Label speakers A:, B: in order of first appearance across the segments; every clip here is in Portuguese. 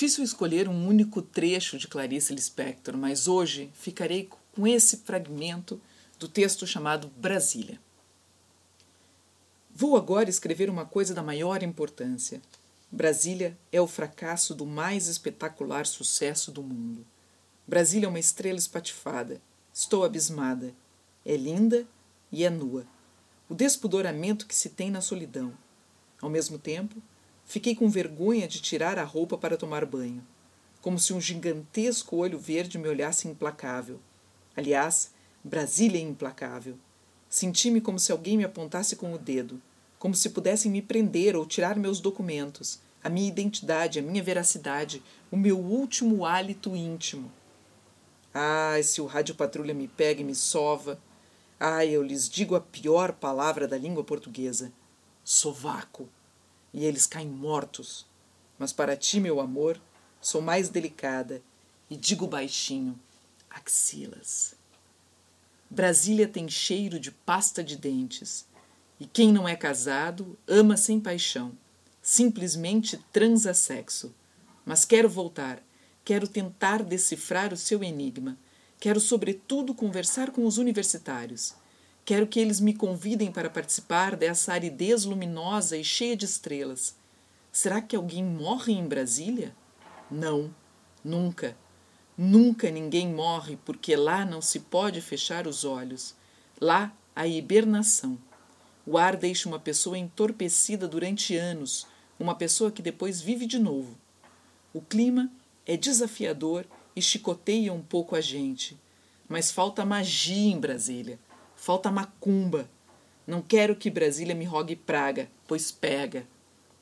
A: difícil escolher um único trecho de Clarice Lispector, mas hoje ficarei com esse fragmento do texto chamado Brasília. Vou agora escrever uma coisa da maior importância. Brasília é o fracasso do mais espetacular sucesso do mundo. Brasília é uma estrela espatifada. Estou abismada. É linda e é nua. O despudoramento que se tem na solidão. Ao mesmo tempo, fiquei com vergonha de tirar a roupa para tomar banho, como se um gigantesco olho verde me olhasse implacável. Aliás, Brasília é implacável. Senti-me como se alguém me apontasse com o dedo, como se pudessem me prender ou tirar meus documentos, a minha identidade, a minha veracidade, o meu último hálito íntimo. Ai, se o rádio patrulha me pega e me sova. Ai, eu lhes digo a pior palavra da língua portuguesa: sovaco. E eles caem mortos. Mas para ti, meu amor, sou mais delicada e digo baixinho: axilas. Brasília tem cheiro de pasta de dentes. E quem não é casado ama sem paixão. Simplesmente transa sexo. Mas quero voltar. Quero tentar decifrar o seu enigma. Quero, sobretudo, conversar com os universitários. Quero que eles me convidem para participar dessa aridez luminosa e cheia de estrelas. Será que alguém morre em Brasília? Não, nunca. Nunca ninguém morre porque lá não se pode fechar os olhos. Lá há hibernação. O ar deixa uma pessoa entorpecida durante anos, uma pessoa que depois vive de novo. O clima é desafiador e chicoteia um pouco a gente. Mas falta magia em Brasília. Falta macumba. Não quero que Brasília me rogue praga, pois pega.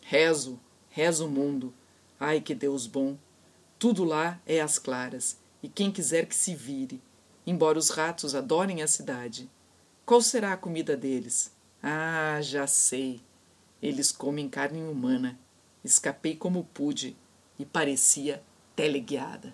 A: Rezo, rezo o mundo. Ai, que Deus bom. Tudo lá é às claras, e quem quiser que se vire, embora os ratos adorem a cidade. Qual será a comida deles? Ah, já sei. Eles comem carne humana. Escapei como pude e parecia teleguiada.